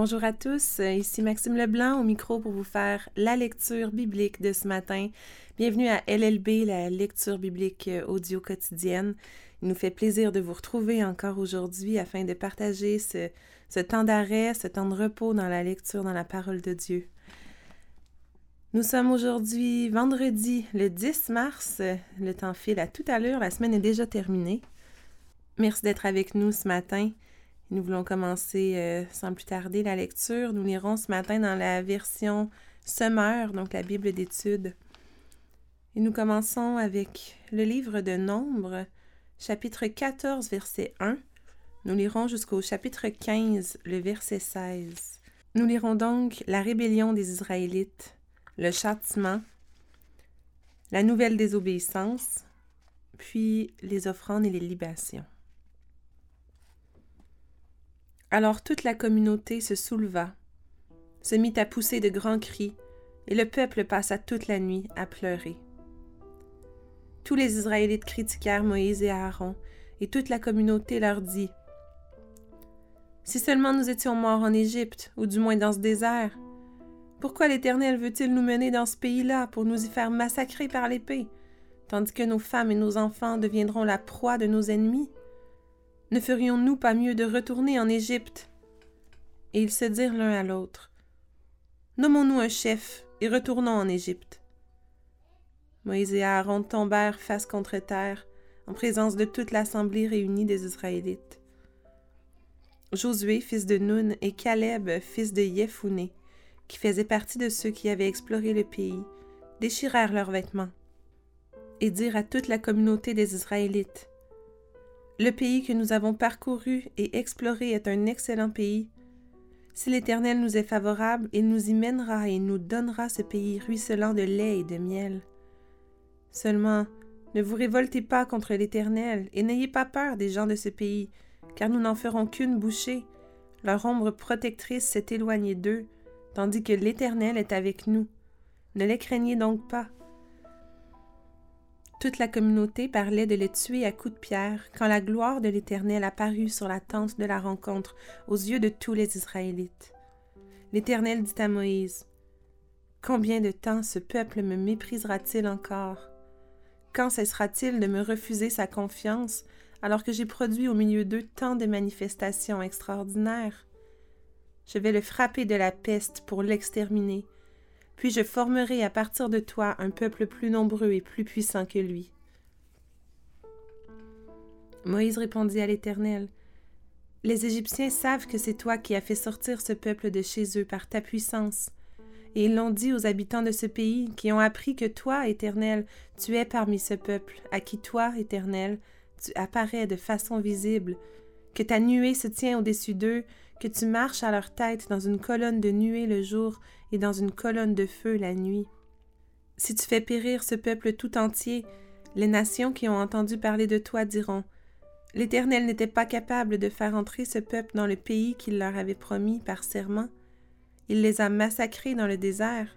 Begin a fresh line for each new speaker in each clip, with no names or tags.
Bonjour à tous, ici Maxime Leblanc au micro pour vous faire la lecture biblique de ce matin. Bienvenue à LLB, la lecture biblique audio quotidienne. Il nous fait plaisir de vous retrouver encore aujourd'hui afin de partager ce, ce temps d'arrêt, ce temps de repos dans la lecture, dans la parole de Dieu. Nous sommes aujourd'hui vendredi le 10 mars. Le temps file à toute allure, la semaine est déjà terminée. Merci d'être avec nous ce matin. Nous voulons commencer euh, sans plus tarder la lecture. Nous lirons ce matin dans la version Semeur, donc la Bible d'études. Et nous commençons avec le livre de Nombre, chapitre 14, verset 1. Nous lirons jusqu'au chapitre 15, le verset 16. Nous lirons donc la rébellion des Israélites, le châtiment, la nouvelle désobéissance, puis les offrandes et les libations. Alors toute la communauté se souleva, se mit à pousser de grands cris, et le peuple passa toute la nuit à pleurer. Tous les Israélites critiquèrent Moïse et Aaron, et toute la communauté leur dit Si seulement nous étions morts en Égypte, ou du moins dans ce désert, pourquoi l'Éternel veut-il nous mener dans ce pays-là pour nous y faire massacrer par l'épée, tandis que nos femmes et nos enfants deviendront la proie de nos ennemis ne ferions-nous pas mieux de retourner en Égypte? Et ils se dirent l'un à l'autre Nommons-nous un chef et retournons en Égypte. Moïse et Aaron tombèrent face contre terre en présence de toute l'assemblée réunie des Israélites. Josué, fils de Nun, et Caleb, fils de Yephuné, qui faisaient partie de ceux qui avaient exploré le pays, déchirèrent leurs vêtements et dirent à toute la communauté des Israélites le pays que nous avons parcouru et exploré est un excellent pays. Si l'Éternel nous est favorable, il nous y mènera et nous donnera ce pays ruisselant de lait et de miel. Seulement, ne vous révoltez pas contre l'Éternel et n'ayez pas peur des gens de ce pays, car nous n'en ferons qu'une bouchée. Leur ombre protectrice s'est éloignée d'eux, tandis que l'Éternel est avec nous. Ne les craignez donc pas. Toute la communauté parlait de les tuer à coups de pierre quand la gloire de l'Éternel apparut sur la tente de la rencontre aux yeux de tous les Israélites. L'Éternel dit à Moïse, Combien de temps ce peuple me méprisera-t-il encore? Quand cessera-t-il de me refuser sa confiance alors que j'ai produit au milieu d'eux tant de manifestations extraordinaires? Je vais le frapper de la peste pour l'exterminer puis je formerai à partir de toi un peuple plus nombreux et plus puissant que lui. Moïse répondit à l'Éternel, Les Égyptiens savent que c'est toi qui as fait sortir ce peuple de chez eux par ta puissance. Et ils l'ont dit aux habitants de ce pays, qui ont appris que toi, Éternel, tu es parmi ce peuple, à qui toi, Éternel, tu apparais de façon visible, que ta nuée se tient au-dessus d'eux, que tu marches à leur tête dans une colonne de nuée le jour et dans une colonne de feu la nuit. Si tu fais périr ce peuple tout entier, les nations qui ont entendu parler de toi diront L'Éternel n'était pas capable de faire entrer ce peuple dans le pays qu'il leur avait promis par serment. Il les a massacrés dans le désert.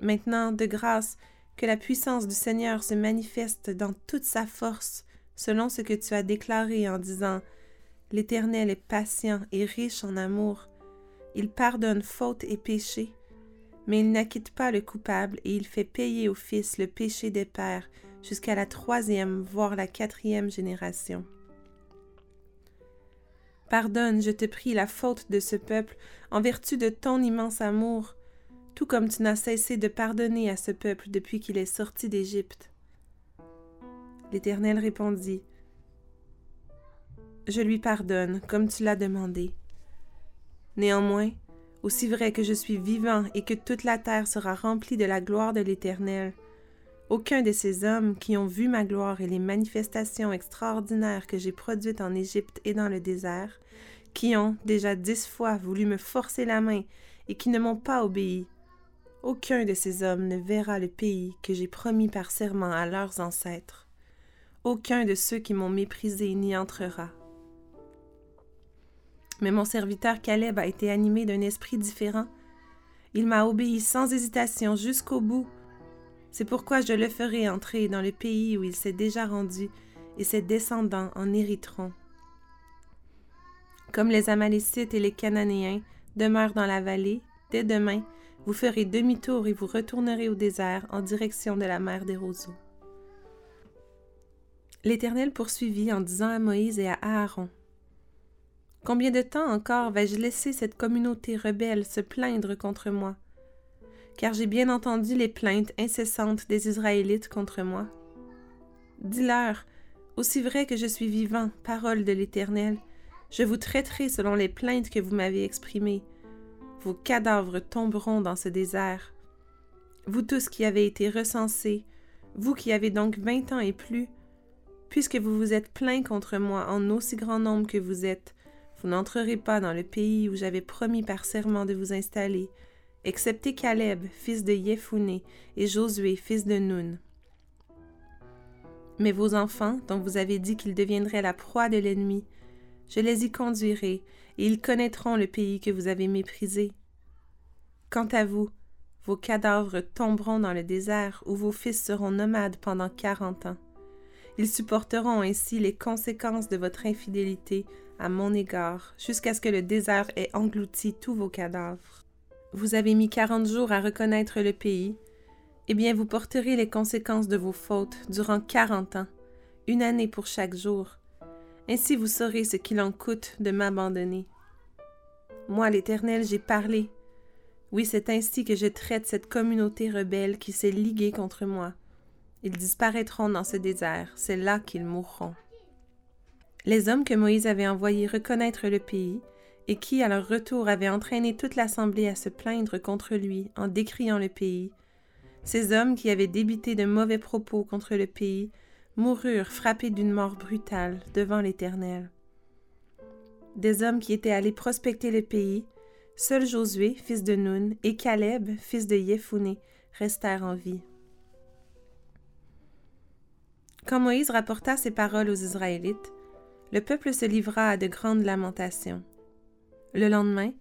Maintenant, de grâce, que la puissance du Seigneur se manifeste dans toute sa force, selon ce que tu as déclaré en disant L'Éternel est patient et riche en amour. Il pardonne faute et péché, mais il n'acquitte pas le coupable et il fait payer au Fils le péché des pères jusqu'à la troisième, voire la quatrième génération. Pardonne, je te prie, la faute de ce peuple en vertu de ton immense amour, tout comme tu n'as cessé de pardonner à ce peuple depuis qu'il est sorti d'Égypte. L'Éternel répondit, je lui pardonne, comme tu l'as demandé. Néanmoins, aussi vrai que je suis vivant et que toute la terre sera remplie de la gloire de l'Éternel, aucun de ces hommes qui ont vu ma gloire et les manifestations extraordinaires que j'ai produites en Égypte et dans le désert, qui ont déjà dix fois voulu me forcer la main et qui ne m'ont pas obéi, aucun de ces hommes ne verra le pays que j'ai promis par serment à leurs ancêtres. Aucun de ceux qui m'ont méprisé n'y entrera. Mais mon serviteur Caleb a été animé d'un esprit différent. Il m'a obéi sans hésitation jusqu'au bout. C'est pourquoi je le ferai entrer dans le pays où il s'est déjà rendu, et ses descendants en hériteront. Comme les Amalécites et les Cananéens, demeure dans la vallée, dès demain, vous ferez demi-tour et vous retournerez au désert en direction de la mer des roseaux. L'Éternel poursuivit en disant à Moïse et à Aaron Combien de temps encore vais-je laisser cette communauté rebelle se plaindre contre moi? Car j'ai bien entendu les plaintes incessantes des Israélites contre moi. Dis-leur Aussi vrai que je suis vivant, parole de l'Éternel, je vous traiterai selon les plaintes que vous m'avez exprimées. Vos cadavres tomberont dans ce désert. Vous tous qui avez été recensés, vous qui avez donc vingt ans et plus, puisque vous vous êtes plaints contre moi en aussi grand nombre que vous êtes, vous n'entrerez pas dans le pays où j'avais promis par serment de vous installer, excepté Caleb, fils de Yéphuné, et Josué, fils de Nun. Mais vos enfants, dont vous avez dit qu'ils deviendraient la proie de l'ennemi, je les y conduirai, et ils connaîtront le pays que vous avez méprisé. Quant à vous, vos cadavres tomberont dans le désert, où vos fils seront nomades pendant quarante ans. Ils supporteront ainsi les conséquences de votre infidélité à mon égard, jusqu'à ce que le désert ait englouti tous vos cadavres. Vous avez mis quarante jours à reconnaître le pays, eh bien vous porterez les conséquences de vos fautes durant quarante ans, une année pour chaque jour, ainsi vous saurez ce qu'il en coûte de m'abandonner. Moi, l'Éternel, j'ai parlé. Oui, c'est ainsi que je traite cette communauté rebelle qui s'est liguée contre moi. Ils disparaîtront dans ce désert, c'est là qu'ils mourront. Les hommes que Moïse avait envoyés reconnaître le pays, et qui, à leur retour, avaient entraîné toute l'assemblée à se plaindre contre lui en décriant le pays, ces hommes qui avaient débité de mauvais propos contre le pays, moururent frappés d'une mort brutale devant l'Éternel. Des hommes qui étaient allés prospecter le pays, seul Josué, fils de Nun, et Caleb, fils de Yéphuné, restèrent en vie. Quand Moïse rapporta ces paroles aux Israélites, le peuple se livra à de grandes lamentations. Le lendemain,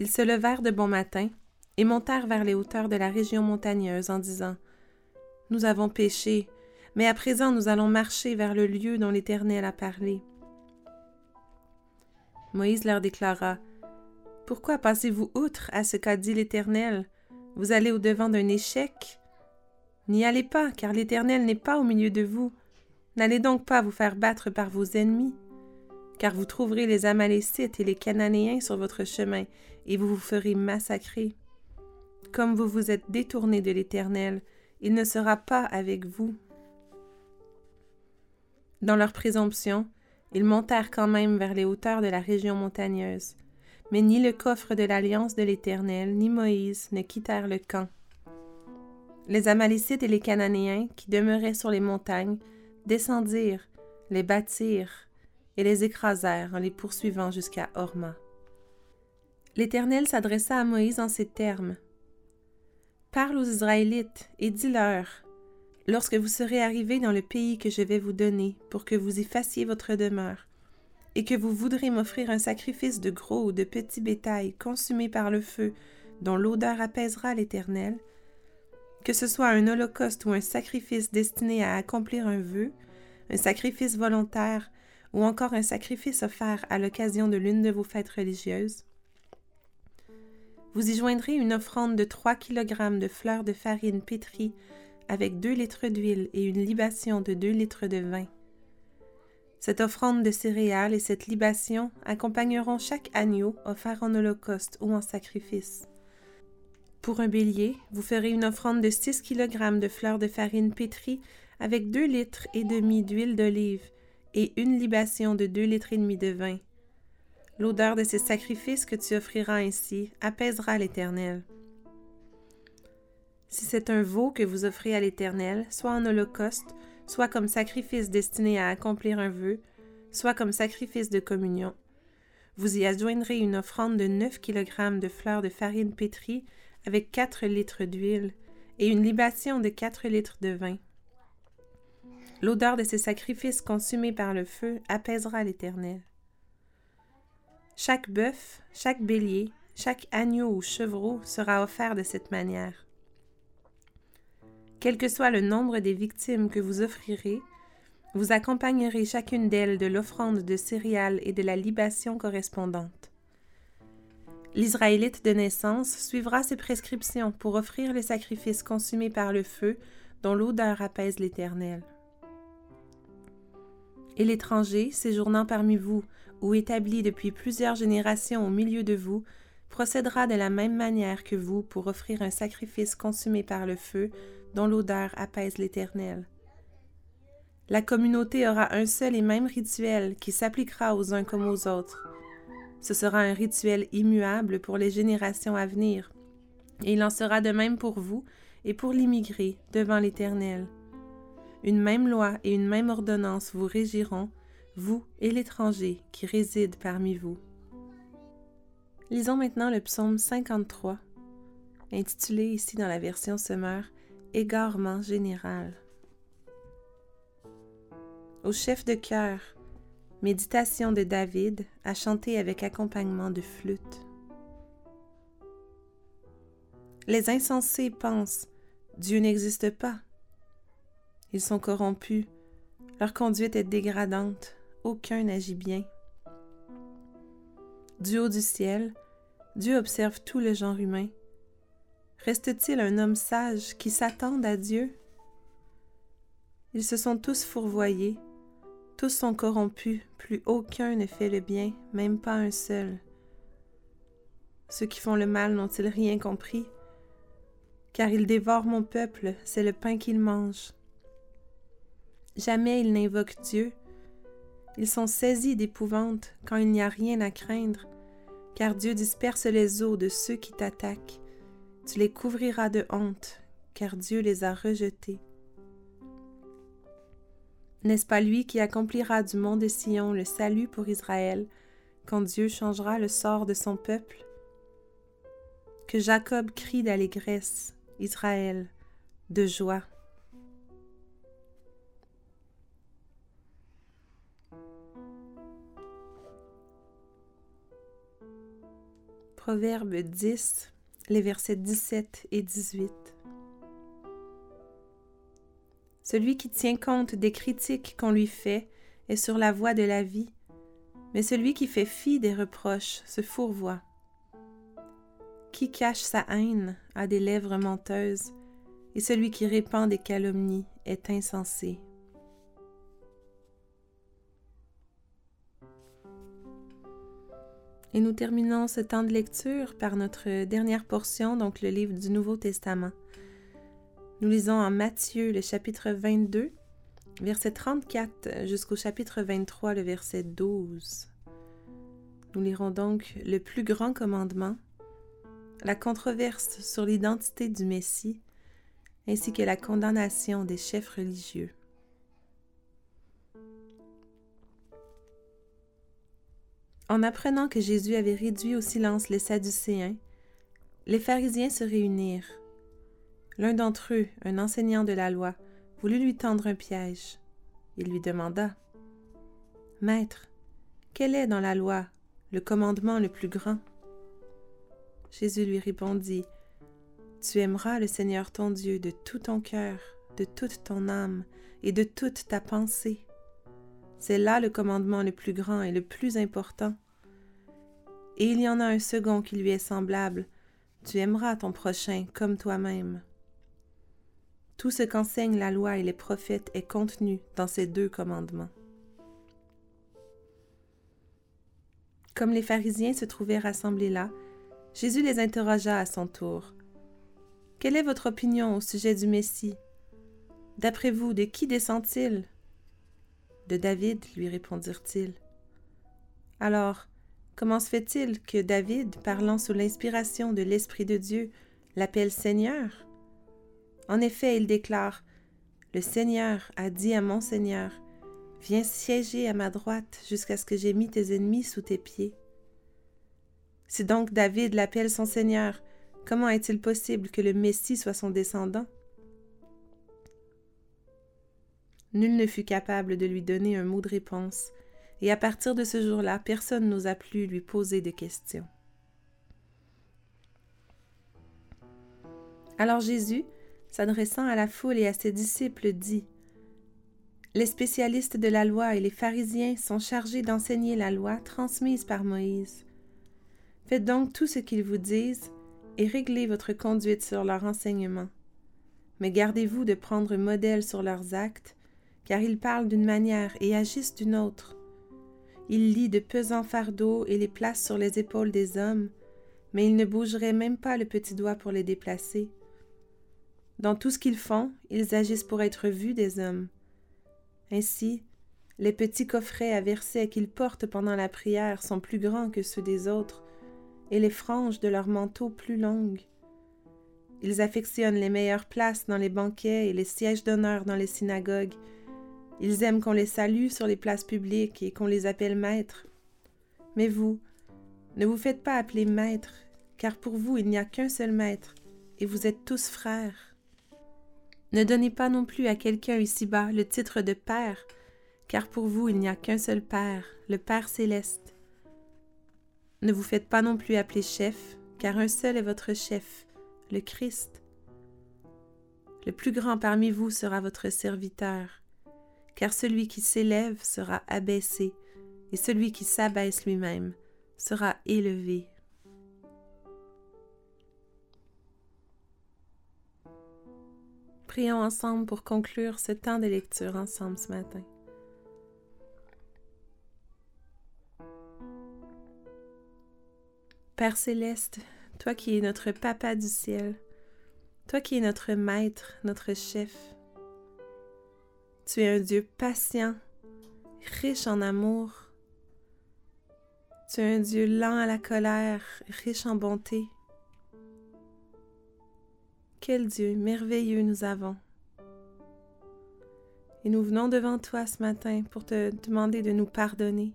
ils se levèrent de bon matin et montèrent vers les hauteurs de la région montagneuse en disant Nous avons péché, mais à présent nous allons marcher vers le lieu dont l'Éternel a parlé. Moïse leur déclara, Pourquoi passez-vous outre à ce qu'a dit l'Éternel? Vous allez au-devant d'un échec? N'y allez pas, car l'Éternel n'est pas au milieu de vous. N'allez donc pas vous faire battre par vos ennemis, car vous trouverez les Amalécites et les Cananéens sur votre chemin, et vous vous ferez massacrer. Comme vous vous êtes détournés de l'Éternel, il ne sera pas avec vous. Dans leur présomption, ils montèrent quand même vers les hauteurs de la région montagneuse. Mais ni le coffre de l'alliance de l'Éternel, ni Moïse ne quittèrent le camp. Les Amalécites et les Cananéens, qui demeuraient sur les montagnes, descendirent, les bâtirent et les écrasèrent en les poursuivant jusqu'à Horma. L'Éternel s'adressa à Moïse en ces termes. Parle aux Israélites et dis-leur, lorsque vous serez arrivés dans le pays que je vais vous donner, pour que vous y fassiez votre demeure, et que vous voudrez m'offrir un sacrifice de gros ou de petit bétail consumé par le feu, dont l'odeur apaisera l'Éternel, que ce soit un holocauste ou un sacrifice destiné à accomplir un vœu, un sacrifice volontaire ou encore un sacrifice offert à l'occasion de l'une de vos fêtes religieuses, vous y joindrez une offrande de 3 kg de fleurs de farine pétrie avec deux litres d'huile et une libation de deux litres de vin. Cette offrande de céréales et cette libation accompagneront chaque agneau offert en holocauste ou en sacrifice. Pour un bélier, vous ferez une offrande de 6 kg de fleurs de farine pétrie avec deux litres et demi d'huile d'olive et une libation de deux litres et demi de vin. L'odeur de ces sacrifices que tu offriras ainsi apaisera l'Éternel. Si c'est un veau que vous offrez à l'Éternel, soit en holocauste, soit comme sacrifice destiné à accomplir un vœu, soit comme sacrifice de communion, vous y adjoindrez une offrande de 9 kg de fleurs de farine pétrie avec 4 litres d'huile et une libation de 4 litres de vin. L'odeur de ces sacrifices consumés par le feu apaisera l'Éternel. Chaque bœuf, chaque bélier, chaque agneau ou chevreau sera offert de cette manière. Quel que soit le nombre des victimes que vous offrirez, vous accompagnerez chacune d'elles de l'offrande de céréales et de la libation correspondante. L'Israélite de naissance suivra ses prescriptions pour offrir les sacrifices consumés par le feu dont l'odeur apaise l'Éternel. Et l'étranger, séjournant parmi vous ou établi depuis plusieurs générations au milieu de vous, procédera de la même manière que vous pour offrir un sacrifice consumé par le feu dont l'odeur apaise l'Éternel. La communauté aura un seul et même rituel qui s'appliquera aux uns comme aux autres. Ce sera un rituel immuable pour les générations à venir, et il en sera de même pour vous et pour l'immigré devant l'Éternel. Une même loi et une même ordonnance vous régiront, vous et l'étranger qui réside parmi vous. Lisons maintenant le psaume 53, intitulé ici dans la version Semeur Égarement général. Au chef de chœur, Méditation de David à chanter avec accompagnement de flûte. Les insensés pensent Dieu n'existe pas. Ils sont corrompus, leur conduite est dégradante, aucun n'agit bien. Du haut du ciel, Dieu observe tout le genre humain. Reste-t-il un homme sage qui s'attende à Dieu? Ils se sont tous fourvoyés, tous sont corrompus, plus aucun ne fait le bien, même pas un seul. Ceux qui font le mal n'ont-ils rien compris? Car ils dévorent mon peuple, c'est le pain qu'ils mangent. Jamais ils n'invoquent Dieu. Ils sont saisis d'épouvante quand il n'y a rien à craindre, car Dieu disperse les eaux de ceux qui t'attaquent. Tu les couvriras de honte, car Dieu les a rejetés. N'est-ce pas lui qui accomplira du mont de Sion le salut pour Israël, quand Dieu changera le sort de son peuple? Que Jacob crie d'allégresse, Israël, de joie. Proverbe 10, les versets 17 et 18. Celui qui tient compte des critiques qu'on lui fait est sur la voie de la vie, mais celui qui fait fi des reproches se fourvoie. Qui cache sa haine a des lèvres menteuses, et celui qui répand des calomnies est insensé. Et nous terminons ce temps de lecture par notre dernière portion, donc le livre du Nouveau Testament. Nous lisons en Matthieu le chapitre 22, verset 34 jusqu'au chapitre 23, le verset 12. Nous lirons donc le plus grand commandement, la controverse sur l'identité du Messie, ainsi que la condamnation des chefs religieux. En apprenant que Jésus avait réduit au silence les Sadducéens, les pharisiens se réunirent L'un d'entre eux, un enseignant de la loi, voulut lui tendre un piège. Il lui demanda Maître, quel est dans la loi le commandement le plus grand? Jésus lui répondit Tu aimeras le Seigneur ton Dieu de tout ton cœur, de toute ton âme et de toute ta pensée. C'est là le commandement le plus grand et le plus important. Et il y en a un second qui lui est semblable. Tu aimeras ton prochain comme toi-même. Tout ce qu'enseignent la loi et les prophètes est contenu dans ces deux commandements. Comme les pharisiens se trouvaient rassemblés là, Jésus les interrogea à son tour. Quelle est votre opinion au sujet du Messie? D'après vous, de qui descend-il? De David, lui répondirent-ils. Alors, comment se fait-il que David, parlant sous l'inspiration de l'Esprit de Dieu, l'appelle Seigneur? En effet, il déclare Le Seigneur a dit à mon Seigneur Viens siéger à ma droite jusqu'à ce que j'aie mis tes ennemis sous tes pieds. Si donc David l'appelle son Seigneur, comment est-il possible que le Messie soit son descendant? Nul ne fut capable de lui donner un mot de réponse, et à partir de ce jour-là, personne n'osa plus lui poser de questions. Alors Jésus, s'adressant à la foule et à ses disciples, dit Les spécialistes de la loi et les pharisiens sont chargés d'enseigner la loi transmise par Moïse. Faites donc tout ce qu'ils vous disent et réglez votre conduite sur leur enseignement. Mais gardez-vous de prendre modèle sur leurs actes, car ils parlent d'une manière et agissent d'une autre. Ils lient de pesants fardeaux et les placent sur les épaules des hommes, mais ils ne bougeraient même pas le petit doigt pour les déplacer. Dans tout ce qu'ils font, ils agissent pour être vus des hommes. Ainsi, les petits coffrets à verset qu'ils portent pendant la prière sont plus grands que ceux des autres, et les franges de leurs manteaux plus longues. Ils affectionnent les meilleures places dans les banquets et les sièges d'honneur dans les synagogues. Ils aiment qu'on les salue sur les places publiques et qu'on les appelle maîtres. Mais vous, ne vous faites pas appeler maître, car pour vous il n'y a qu'un seul maître, et vous êtes tous frères. Ne donnez pas non plus à quelqu'un ici-bas le titre de Père, car pour vous il n'y a qu'un seul Père, le Père céleste. Ne vous faites pas non plus appeler chef, car un seul est votre chef, le Christ. Le plus grand parmi vous sera votre serviteur, car celui qui s'élève sera abaissé, et celui qui s'abaisse lui-même sera élevé. Prions ensemble pour conclure ce temps de lecture ensemble ce matin. Père céleste, toi qui es notre Papa du ciel, toi qui es notre Maître, notre Chef, tu es un Dieu patient, riche en amour. Tu es un Dieu lent à la colère, riche en bonté. Quel Dieu merveilleux nous avons. Et nous venons devant toi ce matin pour te demander de nous pardonner.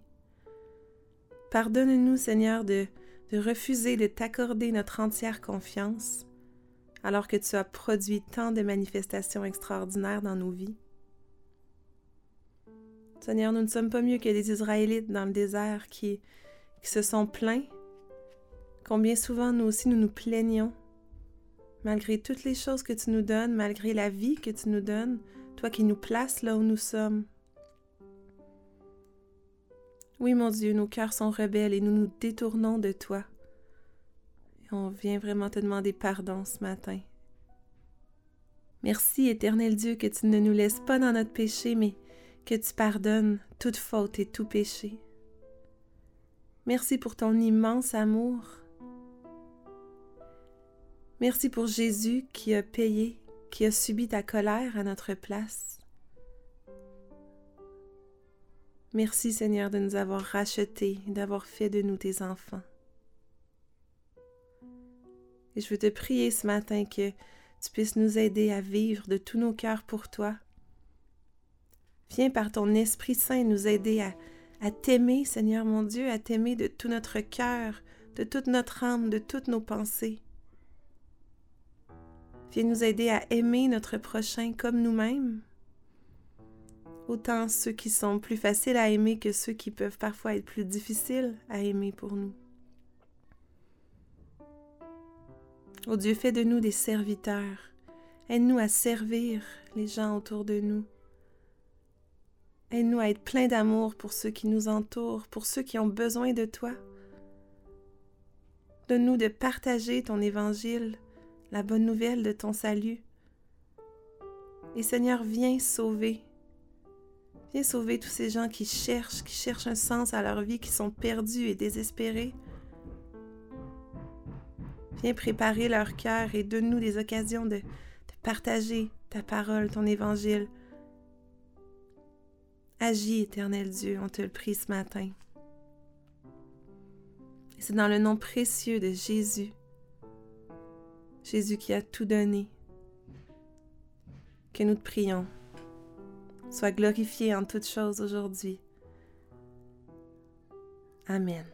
Pardonne-nous, Seigneur, de refuser de t'accorder notre entière confiance alors que tu as produit tant de manifestations extraordinaires dans nos vies. Seigneur, nous ne sommes pas mieux que des Israélites dans le désert qui, qui se sont plaints. Combien souvent nous aussi nous nous plaignons, malgré toutes les choses que tu nous donnes, malgré la vie que tu nous donnes, toi qui nous places là où nous sommes. Oui, mon Dieu, nos cœurs sont rebelles et nous nous détournons de toi. On vient vraiment te demander pardon ce matin. Merci, éternel Dieu, que tu ne nous laisses pas dans notre péché, mais que tu pardonnes toute faute et tout péché. Merci pour ton immense amour. Merci pour Jésus qui a payé, qui a subi ta colère à notre place. Merci Seigneur de nous avoir rachetés et d'avoir fait de nous tes enfants. Et je veux te prier ce matin que tu puisses nous aider à vivre de tous nos cœurs pour toi. Viens par ton Esprit Saint nous aider à, à t'aimer, Seigneur mon Dieu, à t'aimer de tout notre cœur, de toute notre âme, de toutes nos pensées. Viens nous aider à aimer notre prochain comme nous-mêmes autant ceux qui sont plus faciles à aimer que ceux qui peuvent parfois être plus difficiles à aimer pour nous. Oh Dieu, fais de nous des serviteurs. Aide-nous à servir les gens autour de nous. Aide-nous à être pleins d'amour pour ceux qui nous entourent, pour ceux qui ont besoin de toi. Donne-nous de partager ton évangile, la bonne nouvelle de ton salut. Et Seigneur, viens sauver Viens sauver tous ces gens qui cherchent, qui cherchent un sens à leur vie, qui sont perdus et désespérés. Viens préparer leur cœur et donne-nous des occasions de, de, partager ta parole, ton évangile. Agis, éternel Dieu, on te le prie ce matin. C'est dans le nom précieux de Jésus, Jésus qui a tout donné, que nous te prions. Sois glorifié en toutes choses aujourd'hui. Amen.